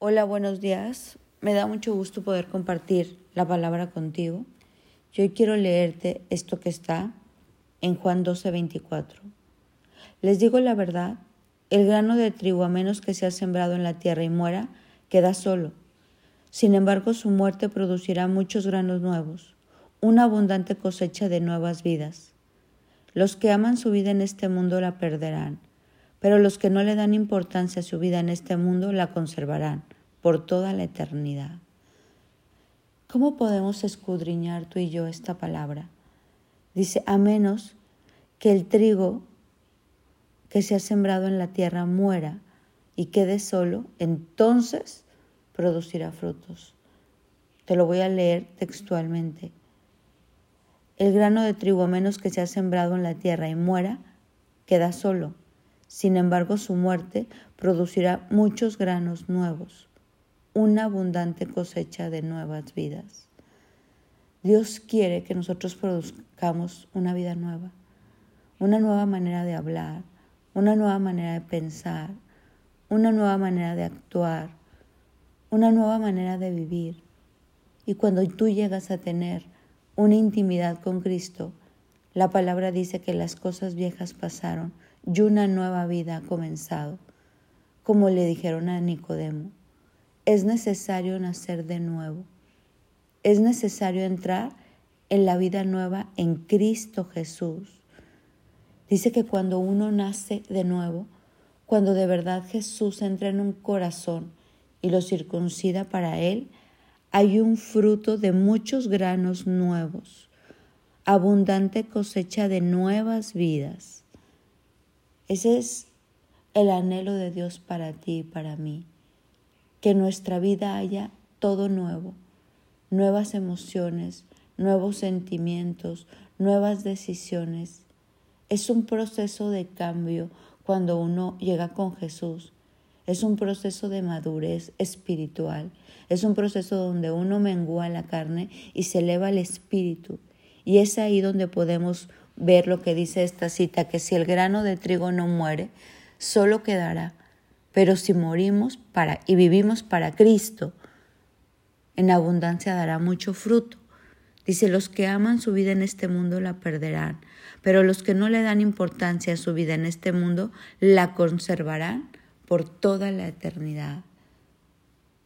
Hola, buenos días. Me da mucho gusto poder compartir la palabra contigo. Yo quiero leerte esto que está en Juan 12, 24. Les digo la verdad, el grano de trigo, a menos que sea sembrado en la tierra y muera, queda solo. Sin embargo, su muerte producirá muchos granos nuevos, una abundante cosecha de nuevas vidas. Los que aman su vida en este mundo la perderán pero los que no le dan importancia a su vida en este mundo la conservarán por toda la eternidad. ¿Cómo podemos escudriñar tú y yo esta palabra? Dice, a menos que el trigo que se ha sembrado en la tierra muera y quede solo, entonces producirá frutos. Te lo voy a leer textualmente. El grano de trigo, a menos que se ha sembrado en la tierra y muera, queda solo sin embargo, su muerte producirá muchos granos nuevos, una abundante cosecha de nuevas vidas. Dios quiere que nosotros produzcamos una vida nueva, una nueva manera de hablar, una nueva manera de pensar, una nueva manera de actuar, una nueva manera de vivir. Y cuando tú llegas a tener una intimidad con Cristo, la palabra dice que las cosas viejas pasaron y una nueva vida ha comenzado. Como le dijeron a Nicodemo, es necesario nacer de nuevo. Es necesario entrar en la vida nueva en Cristo Jesús. Dice que cuando uno nace de nuevo, cuando de verdad Jesús entra en un corazón y lo circuncida para él, hay un fruto de muchos granos nuevos, abundante cosecha de nuevas vidas. Ese es el anhelo de Dios para ti y para mí, que en nuestra vida haya todo nuevo, nuevas emociones, nuevos sentimientos, nuevas decisiones. Es un proceso de cambio cuando uno llega con Jesús. Es un proceso de madurez espiritual. Es un proceso donde uno mengua la carne y se eleva el espíritu. Y es ahí donde podemos ver lo que dice esta cita, que si el grano de trigo no muere, solo quedará. Pero si morimos para y vivimos para Cristo, en abundancia dará mucho fruto. Dice, los que aman su vida en este mundo la perderán, pero los que no le dan importancia a su vida en este mundo la conservarán por toda la eternidad.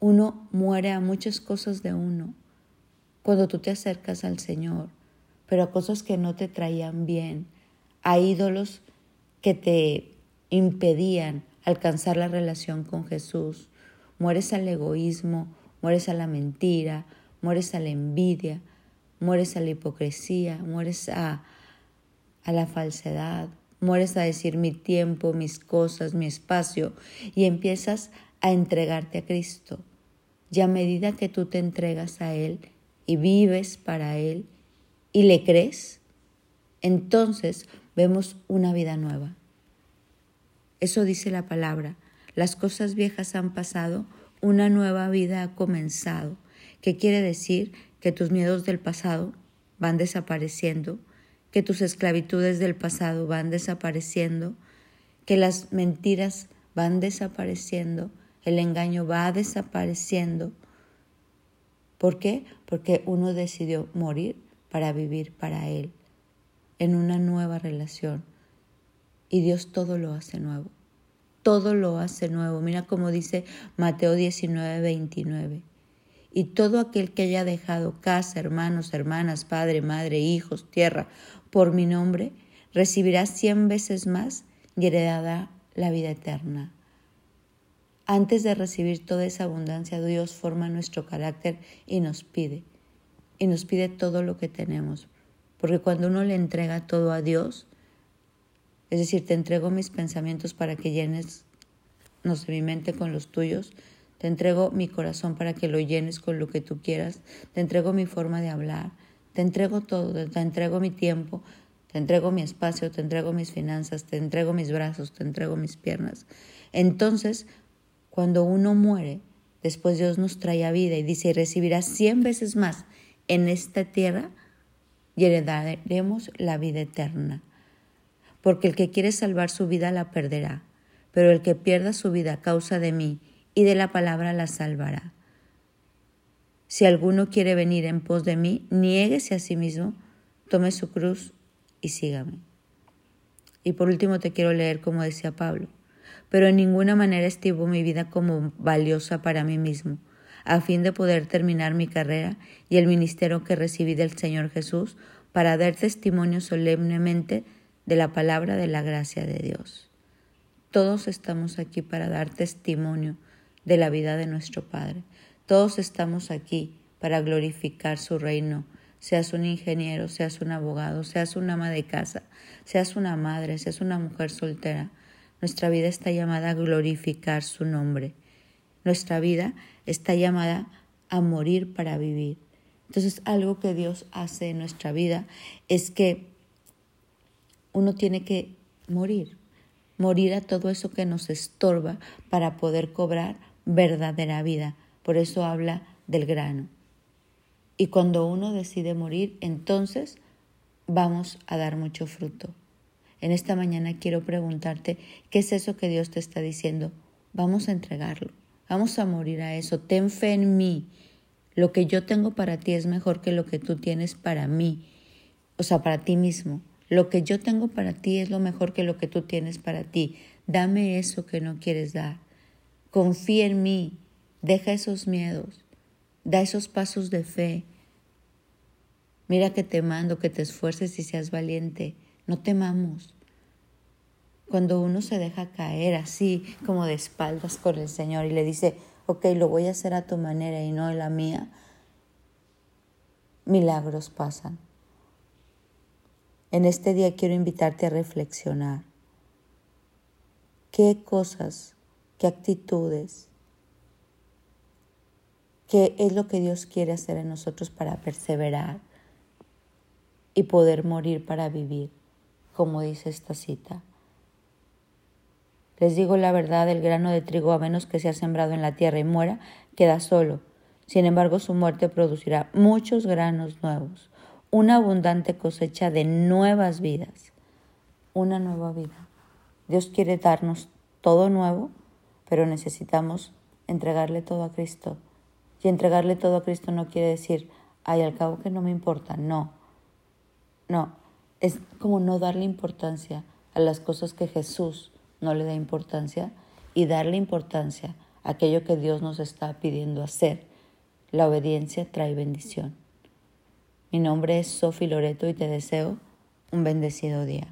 Uno muere a muchas cosas de uno cuando tú te acercas al Señor pero a cosas que no te traían bien, a ídolos que te impedían alcanzar la relación con Jesús. Mueres al egoísmo, mueres a la mentira, mueres a la envidia, mueres a la hipocresía, mueres a, a la falsedad, mueres a decir mi tiempo, mis cosas, mi espacio y empiezas a entregarte a Cristo. Y a medida que tú te entregas a Él y vives para Él, y le crees, entonces vemos una vida nueva. Eso dice la palabra. Las cosas viejas han pasado, una nueva vida ha comenzado. ¿Qué quiere decir? Que tus miedos del pasado van desapareciendo, que tus esclavitudes del pasado van desapareciendo, que las mentiras van desapareciendo, el engaño va desapareciendo. ¿Por qué? Porque uno decidió morir para vivir para Él en una nueva relación. Y Dios todo lo hace nuevo. Todo lo hace nuevo. Mira como dice Mateo 19, 29. Y todo aquel que haya dejado casa, hermanos, hermanas, padre, madre, hijos, tierra, por mi nombre, recibirá cien veces más y heredará la vida eterna. Antes de recibir toda esa abundancia, Dios forma nuestro carácter y nos pide, y nos pide todo lo que tenemos. Porque cuando uno le entrega todo a Dios, es decir, te entrego mis pensamientos para que llenes, no sé, mi mente con los tuyos, te entrego mi corazón para que lo llenes con lo que tú quieras, te entrego mi forma de hablar, te entrego todo, te entrego mi tiempo, te entrego mi espacio, te entrego mis finanzas, te entrego mis brazos, te entrego mis piernas. Entonces, cuando uno muere, después Dios nos trae a vida y dice, recibirás cien veces más en esta tierra y heredaremos la vida eterna. Porque el que quiere salvar su vida la perderá, pero el que pierda su vida a causa de mí y de la palabra la salvará. Si alguno quiere venir en pos de mí, niéguese a sí mismo, tome su cruz y sígame. Y por último te quiero leer como decía Pablo, pero en ninguna manera estimo mi vida como valiosa para mí mismo, a fin de poder terminar mi carrera y el ministerio que recibí del Señor Jesús para dar testimonio solemnemente de la palabra de la gracia de Dios. Todos estamos aquí para dar testimonio de la vida de nuestro Padre. Todos estamos aquí para glorificar su reino. Seas un ingeniero, seas un abogado, seas una ama de casa, seas una madre, seas una mujer soltera. Nuestra vida está llamada a glorificar su nombre. Nuestra vida está llamada a morir para vivir. Entonces algo que Dios hace en nuestra vida es que uno tiene que morir, morir a todo eso que nos estorba para poder cobrar verdadera vida. Por eso habla del grano. Y cuando uno decide morir, entonces vamos a dar mucho fruto. En esta mañana quiero preguntarte, ¿qué es eso que Dios te está diciendo? Vamos a entregarlo, vamos a morir a eso. Ten fe en mí. Lo que yo tengo para ti es mejor que lo que tú tienes para mí, o sea, para ti mismo. Lo que yo tengo para ti es lo mejor que lo que tú tienes para ti. Dame eso que no quieres dar. Confía en mí. Deja esos miedos. Da esos pasos de fe. Mira que te mando, que te esfuerces y seas valiente. No temamos. Cuando uno se deja caer así, como de espaldas con el Señor y le dice, ok, lo voy a hacer a tu manera y no a la mía, milagros pasan. En este día quiero invitarte a reflexionar. ¿Qué cosas, qué actitudes, qué es lo que Dios quiere hacer en nosotros para perseverar y poder morir para vivir, como dice esta cita? Les digo la verdad, el grano de trigo, a menos que sea sembrado en la tierra y muera, queda solo. Sin embargo, su muerte producirá muchos granos nuevos una abundante cosecha de nuevas vidas, una nueva vida. Dios quiere darnos todo nuevo, pero necesitamos entregarle todo a Cristo. Y entregarle todo a Cristo no quiere decir, ay, al cabo que no me importa, no. No, es como no darle importancia a las cosas que Jesús no le da importancia y darle importancia a aquello que Dios nos está pidiendo hacer. La obediencia trae bendición. Mi nombre es Sofi Loreto y te deseo un bendecido día.